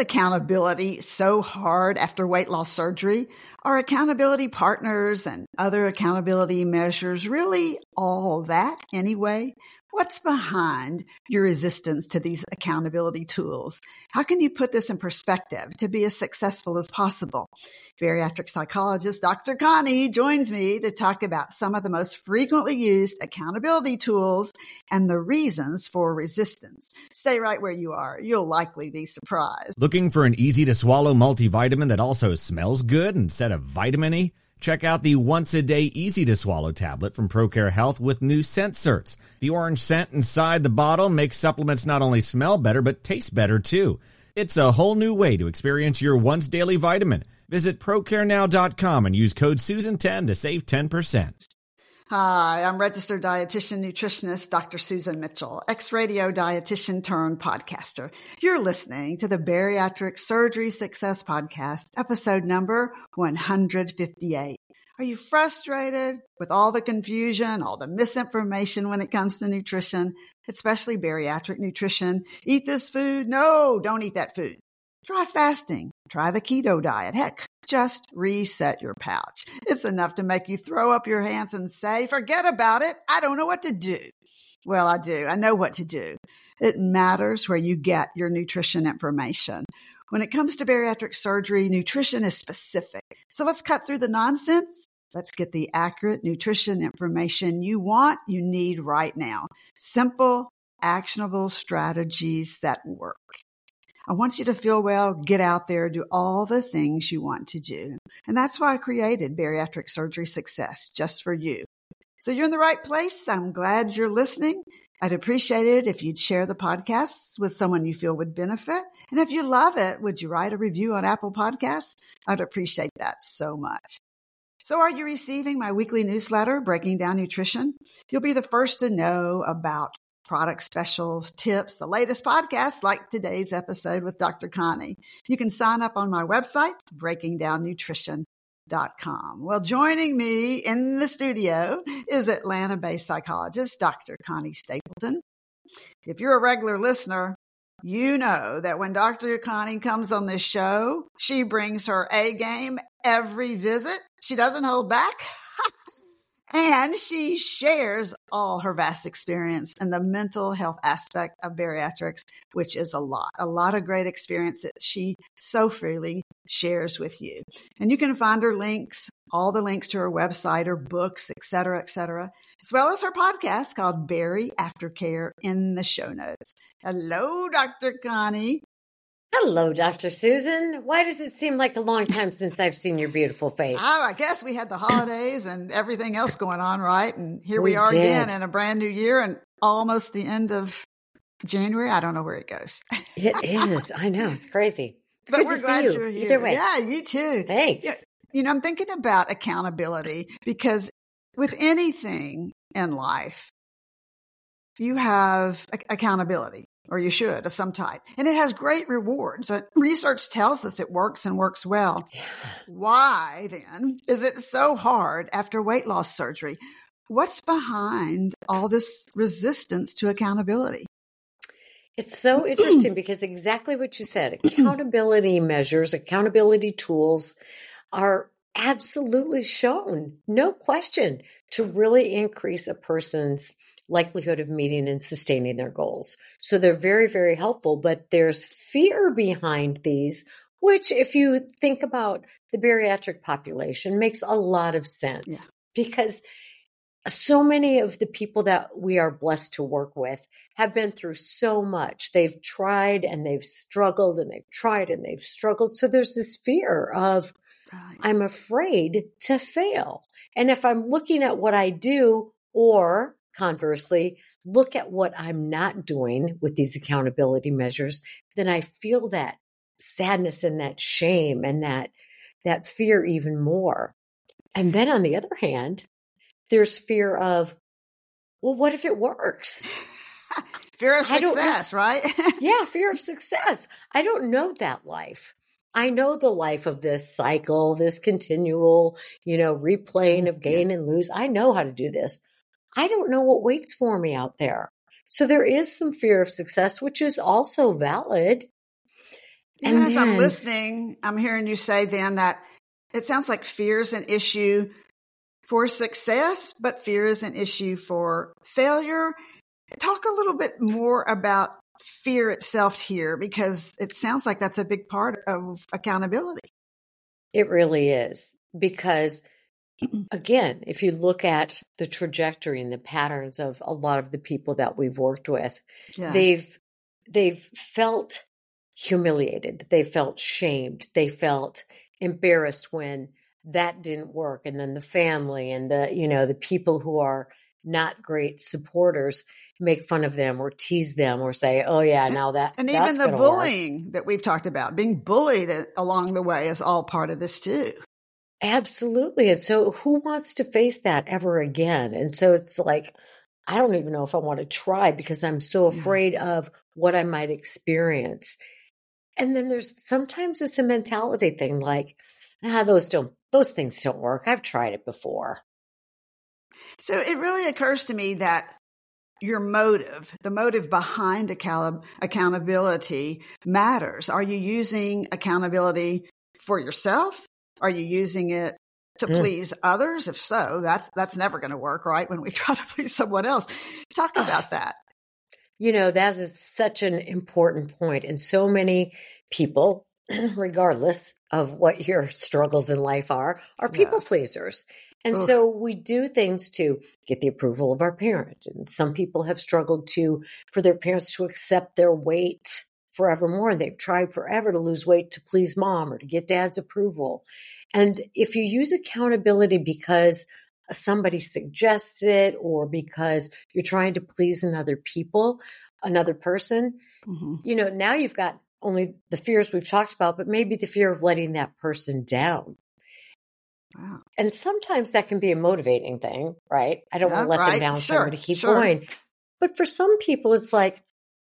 accountability so hard after weight loss surgery? Are accountability partners and other accountability measures really all that anyway? What's behind your resistance to these accountability tools? How can you put this in perspective to be as successful as possible? Bariatric psychologist Dr. Connie joins me to talk about some of the most frequently used accountability tools and the reasons for resistance. Stay right where you are. You'll likely be surprised. Looking for an easy to swallow multivitamin that also smells good instead of vitamin E? Check out the once a day easy to swallow tablet from ProCare Health with new scent certs. The orange scent inside the bottle makes supplements not only smell better, but taste better too. It's a whole new way to experience your once daily vitamin. Visit procarenow.com and use code SUSAN10 to save 10%. Hi, I'm registered dietitian nutritionist Dr. Susan Mitchell, ex-radio dietitian turned podcaster. You're listening to the Bariatric Surgery Success Podcast, episode number 158. Are you frustrated with all the confusion, all the misinformation when it comes to nutrition, especially bariatric nutrition? Eat this food? No, don't eat that food. Try fasting. Try the keto diet. Heck, just reset your pouch. It's enough to make you throw up your hands and say, forget about it. I don't know what to do. Well, I do. I know what to do. It matters where you get your nutrition information. When it comes to bariatric surgery, nutrition is specific. So let's cut through the nonsense. Let's get the accurate nutrition information you want, you need right now. Simple, actionable strategies that work. I want you to feel well, get out there, do all the things you want to do. And that's why I created Bariatric Surgery Success just for you. So you're in the right place. I'm glad you're listening. I'd appreciate it if you'd share the podcasts with someone you feel would benefit. And if you love it, would you write a review on Apple Podcasts? I'd appreciate that so much. So are you receiving my weekly newsletter, Breaking Down Nutrition? You'll be the first to know about product specials, tips, the latest podcasts like today's episode with Dr. Connie. You can sign up on my website, breakingdownnutrition.com. Well, joining me in the studio is Atlanta based psychologist Dr. Connie Stapleton. If you're a regular listener, you know that when Dr. Connie comes on this show, she brings her A game every visit. She doesn't hold back. And she shares all her vast experience in the mental health aspect of bariatrics, which is a lot, a lot of great experience that she so freely shares with you. And you can find her links, all the links to her website, her books, et cetera, et cetera, as well as her podcast called BariAftercare in the show notes. Hello, Dr. Connie. Hello, Dr. Susan. Why does it seem like a long time since I've seen your beautiful face? Oh, I guess we had the holidays and everything else going on, right? And here we, we are did. again in a brand new year and almost the end of January. I don't know where it goes. it is. I know. It's crazy. It's but good we're to glad see you. you're here. Either way. Yeah, you too. Thanks. You know, I'm thinking about accountability because with anything in life, you have accountability or you should of some type. And it has great rewards. But research tells us it works and works well. Why then is it so hard after weight loss surgery? What's behind all this resistance to accountability? It's so interesting because exactly what you said accountability measures, accountability tools are absolutely shown, no question, to really increase a person's likelihood of meeting and sustaining their goals. So they're very, very helpful, but there's fear behind these, which, if you think about the bariatric population, makes a lot of sense yeah. because so many of the people that we are blessed to work with have been through so much. They've tried and they've struggled and they've tried and they've struggled. So there's this fear of, right. I'm afraid to fail. And if I'm looking at what I do or conversely, look at what I'm not doing with these accountability measures, then I feel that sadness and that shame and that that fear even more. And then on the other hand, there's fear of, well, what if it works? fear of success, right? yeah, fear of success. I don't know that life. I know the life of this cycle, this continual, you know, replaying mm, of gain and lose. I know how to do this. I don't know what waits for me out there. So there is some fear of success, which is also valid. And as then, I'm listening, I'm hearing you say then that it sounds like fear is an issue for success, but fear is an issue for failure. Talk a little bit more about fear itself here because it sounds like that's a big part of accountability. It really is because again, if you look at the trajectory and the patterns of a lot of the people that we've worked with, yeah. they've they've felt humiliated, they felt shamed, they felt embarrassed when that didn't work and then the family and the you know the people who are not great supporters make fun of them or tease them or say oh yeah now that and even the bullying work. that we've talked about being bullied along the way is all part of this too absolutely and so who wants to face that ever again and so it's like i don't even know if i want to try because i'm so afraid yeah. of what i might experience and then there's sometimes it's a mentality thing like ah those don't those things don't work i've tried it before so it really occurs to me that your motive, the motive behind account- accountability matters. Are you using accountability for yourself? Are you using it to mm. please others? If so, that's that's never going to work, right? When we try to please someone else. Talk about that. You know, that is such an important point. And so many people, regardless of what your struggles in life are, are people yes. pleasers. And Ugh. so we do things to get the approval of our parents. And some people have struggled to, for their parents to accept their weight forevermore. And they've tried forever to lose weight to please mom or to get dad's approval. And if you use accountability because somebody suggests it or because you're trying to please another people, another person, mm-hmm. you know, now you've got only the fears we've talked about, but maybe the fear of letting that person down. Wow. And sometimes that can be a motivating thing, right? I don't yeah, want to let right. them down, sure, so I'm going to keep sure. going. But for some people, it's like,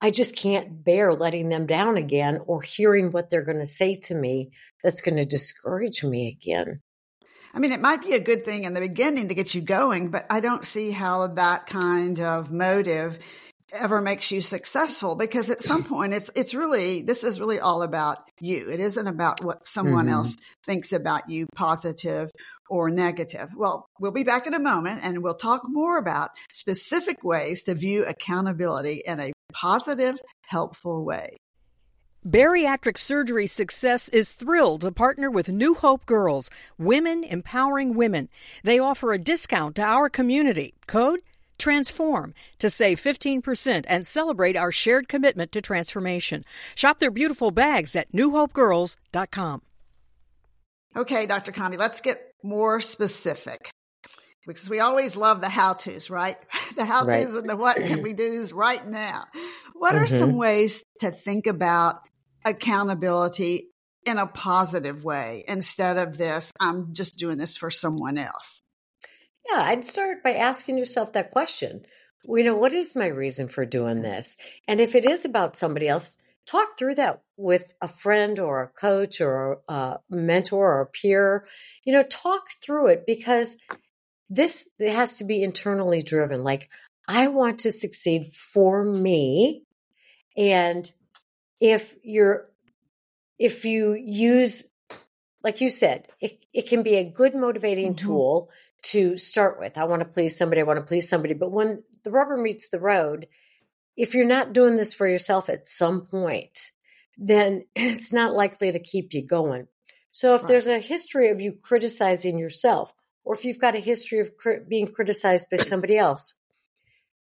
I just can't bear letting them down again or hearing what they're going to say to me that's going to discourage me again. I mean, it might be a good thing in the beginning to get you going, but I don't see how that kind of motive ever makes you successful because at some point it's it's really this is really all about you it isn't about what someone mm-hmm. else thinks about you positive or negative well we'll be back in a moment and we'll talk more about specific ways to view accountability in a positive helpful way Bariatric Surgery Success is thrilled to partner with New Hope Girls, Women Empowering Women. They offer a discount to our community. Code Transform to save 15% and celebrate our shared commitment to transformation. Shop their beautiful bags at newhopegirls.com. Okay, Dr. Connie, let's get more specific because we always love the how to's, right? the how to's right. and the what can we do's right now. What mm-hmm. are some mm-hmm. ways to think about accountability in a positive way instead of this, I'm just doing this for someone else? Yeah, I'd start by asking yourself that question. You know, what is my reason for doing this? And if it is about somebody else, talk through that with a friend or a coach or a mentor or a peer. You know, talk through it because this has to be internally driven. Like, I want to succeed for me. And if you're, if you use, like you said, it, it can be a good motivating mm-hmm. tool to start with. I want to please somebody, I want to please somebody. But when the rubber meets the road, if you're not doing this for yourself at some point, then it's not likely to keep you going. So if right. there's a history of you criticizing yourself, or if you've got a history of being criticized by somebody else,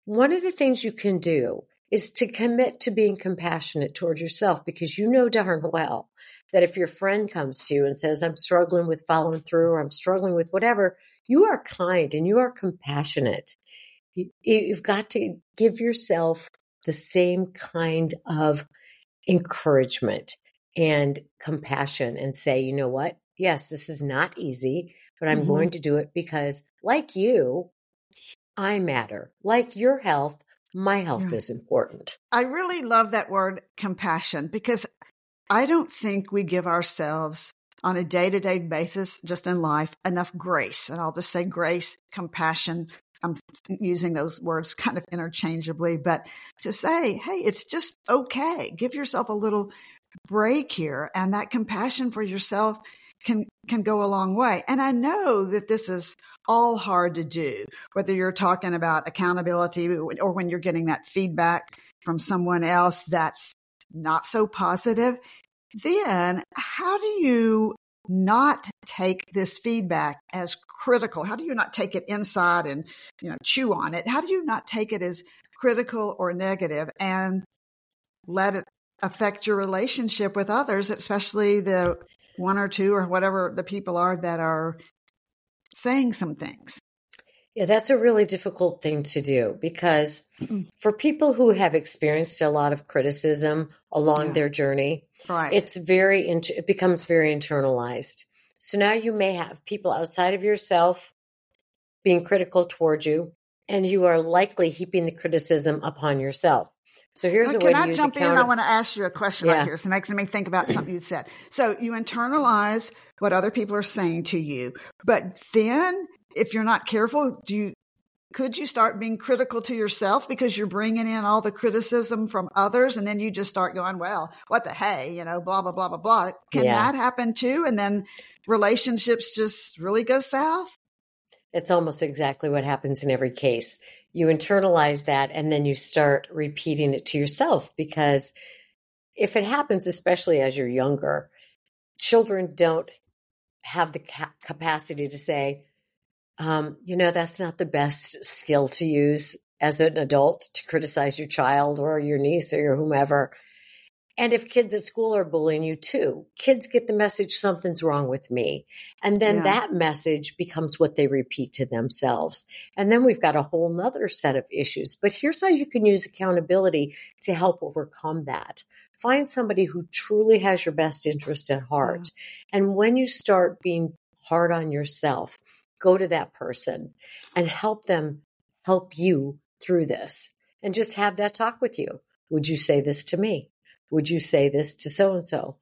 one of the things you can do is to commit to being compassionate towards yourself because you know darn well that if your friend comes to you and says, I'm struggling with following through or I'm struggling with whatever, you are kind and you are compassionate. You've got to give yourself the same kind of encouragement and compassion and say, you know what? Yes, this is not easy, but I'm mm-hmm. going to do it because, like you, I matter. Like your health, my health yeah. is important. I really love that word compassion because I don't think we give ourselves on a day to day basis, just in life, enough grace. And I'll just say grace, compassion, I'm using those words kind of interchangeably, but to say, hey, it's just okay. Give yourself a little break here. And that compassion for yourself can can go a long way. And I know that this is all hard to do, whether you're talking about accountability or when you're getting that feedback from someone else that's not so positive. Then how do you not take this feedback as critical? How do you not take it inside and, you know, chew on it? How do you not take it as critical or negative and let it affect your relationship with others, especially the one or two or whatever the people are that are saying some things? Yeah, that's a really difficult thing to do because mm. for people who have experienced a lot of criticism along yeah. their journey, right. it's very it becomes very internalized. So now you may have people outside of yourself being critical towards you, and you are likely heaping the criticism upon yourself. So here's well, a way Can I jump in? I want to ask you a question yeah. right here. So it makes me think about something you've said. So you internalize what other people are saying to you, but then if you're not careful, do you could you start being critical to yourself because you're bringing in all the criticism from others and then you just start going well what the hey you know blah blah blah blah blah. Can yeah. that happen too? And then relationships just really go south? It's almost exactly what happens in every case. You internalize that and then you start repeating it to yourself because if it happens especially as you're younger children don't have the ca- capacity to say um, you know, that's not the best skill to use as an adult to criticize your child or your niece or your whomever. And if kids at school are bullying you too, kids get the message something's wrong with me. And then yeah. that message becomes what they repeat to themselves. And then we've got a whole nother set of issues. But here's how you can use accountability to help overcome that. Find somebody who truly has your best interest at heart. Yeah. And when you start being hard on yourself, go to that person and help them help you through this and just have that talk with you. Would you say this to me? Would you say this to so and so?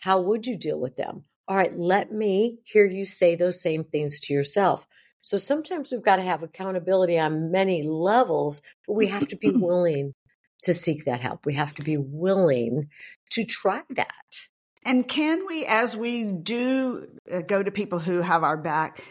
How would you deal with them? All right, let me hear you say those same things to yourself. So sometimes we've got to have accountability on many levels, but we have to be willing to seek that help. We have to be willing to try that. And can we, as we do uh, go to people who have our back,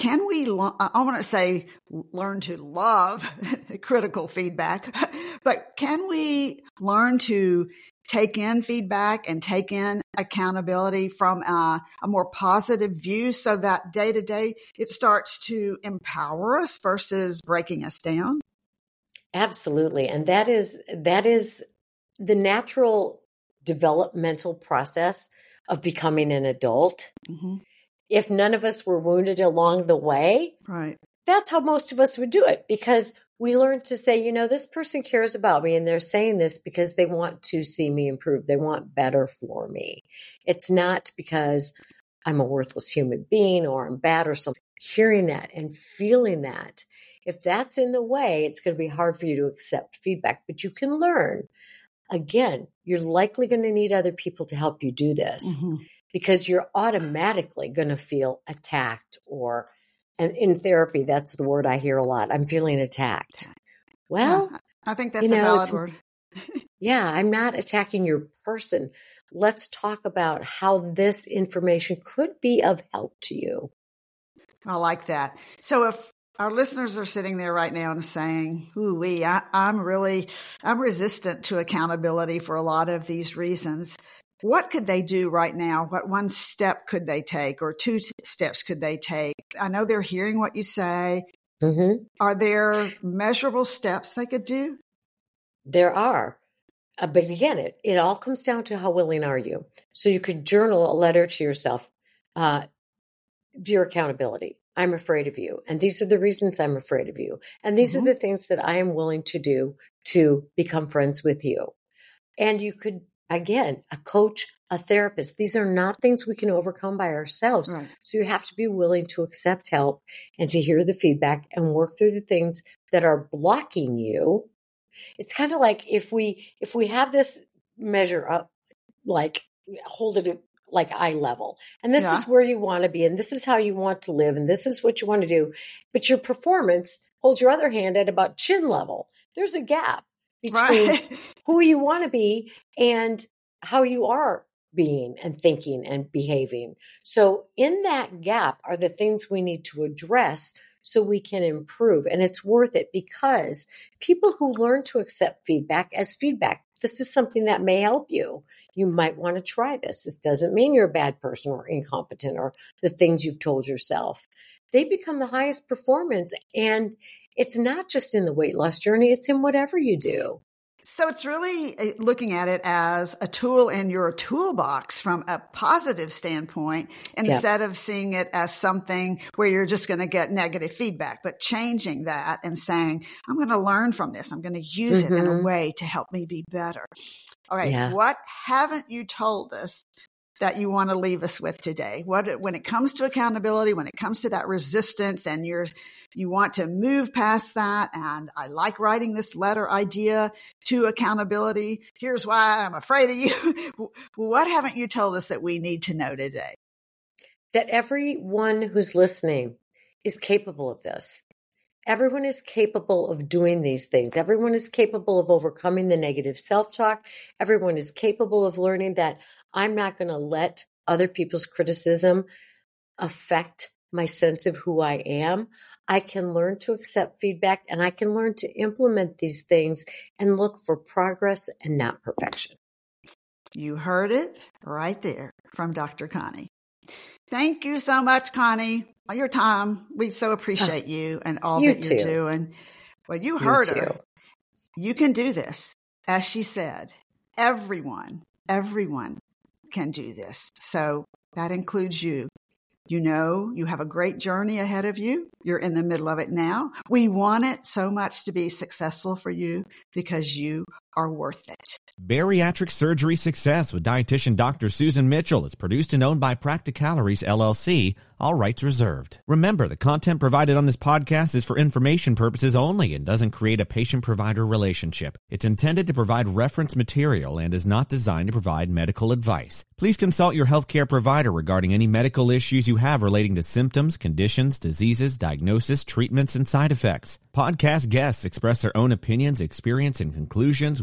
can we, I want to say, learn to love critical feedback, but can we learn to take in feedback and take in accountability from a, a more positive view so that day to day it starts to empower us versus breaking us down? Absolutely. And that is, that is the natural developmental process of becoming an adult. Mm-hmm if none of us were wounded along the way, right. That's how most of us would do it because we learn to say, you know, this person cares about me and they're saying this because they want to see me improve. They want better for me. It's not because I'm a worthless human being or I'm bad or something. Hearing that and feeling that, if that's in the way, it's going to be hard for you to accept feedback, but you can learn. Again, you're likely going to need other people to help you do this. Mm-hmm because you're automatically going to feel attacked or and in therapy that's the word i hear a lot i'm feeling attacked. Well yeah, i think that's you know, a valid word. Yeah i'm not attacking your person. Let's talk about how this information could be of help to you. I like that. So if our listeners are sitting there right now and saying, "Ooh, I, I'm really, I'm resistant to accountability for a lot of these reasons." What could they do right now? What one step could they take or two steps could they take? I know they're hearing what you say. Mm-hmm. Are there measurable steps they could do? There are. Uh, but again, it, it all comes down to how willing are you. So you could journal a letter to yourself uh, Dear accountability, I'm afraid of you. And these are the reasons I'm afraid of you. And these mm-hmm. are the things that I am willing to do to become friends with you. And you could again, a coach, a therapist. These are not things we can overcome by ourselves. Right. So you have to be willing to accept help and to hear the feedback and work through the things that are blocking you. It's kind of like if we if we have this measure up like hold it at like eye level. And this yeah. is where you want to be and this is how you want to live and this is what you want to do. But your performance holds your other hand at about chin level. There's a gap between right. who you want to be and how you are being and thinking and behaving. So, in that gap are the things we need to address so we can improve. And it's worth it because people who learn to accept feedback as feedback, this is something that may help you. You might want to try this. This doesn't mean you're a bad person or incompetent or the things you've told yourself. They become the highest performance. And it's not just in the weight loss journey, it's in whatever you do. So it's really uh, looking at it as a tool in your toolbox from a positive standpoint instead of seeing it as something where you're just going to get negative feedback, but changing that and saying, I'm going to learn from this. I'm going to use mm-hmm. it in a mm-hmm. way to help me be better. All right. Yeah. What haven't you told us that you want to leave us with today? What, when it comes to accountability, when it comes to that resistance and you're, you want to move past that. And I like writing this letter idea to accountability. Here's why I'm afraid of you. what haven't you told us that we need to know today? That everyone who's listening is capable of this. Everyone is capable of doing these things. Everyone is capable of overcoming the negative self talk. Everyone is capable of learning that I'm not going to let other people's criticism affect my sense of who I am. I can learn to accept feedback and I can learn to implement these things and look for progress and not perfection. You heard it right there from Dr. Connie. Thank you so much, Connie. Your time. We so uh, appreciate you and all you that you're doing. Well, you heard you her. You can do this. As she said, everyone, everyone can do this. So that includes you. You know, you have a great journey ahead of you. You're in the middle of it now. We want it so much to be successful for you because you are worth it. Bariatric Surgery Success with dietitian Dr. Susan Mitchell is produced and owned by Practicalories LLC all rights reserved. Remember, the content provided on this podcast is for information purposes only and doesn't create a patient provider relationship. It's intended to provide reference material and is not designed to provide medical advice. Please consult your healthcare provider regarding any medical issues you have relating to symptoms, conditions, diseases, diagnosis, treatments, and side effects. Podcast guests express their own opinions, experience, and conclusions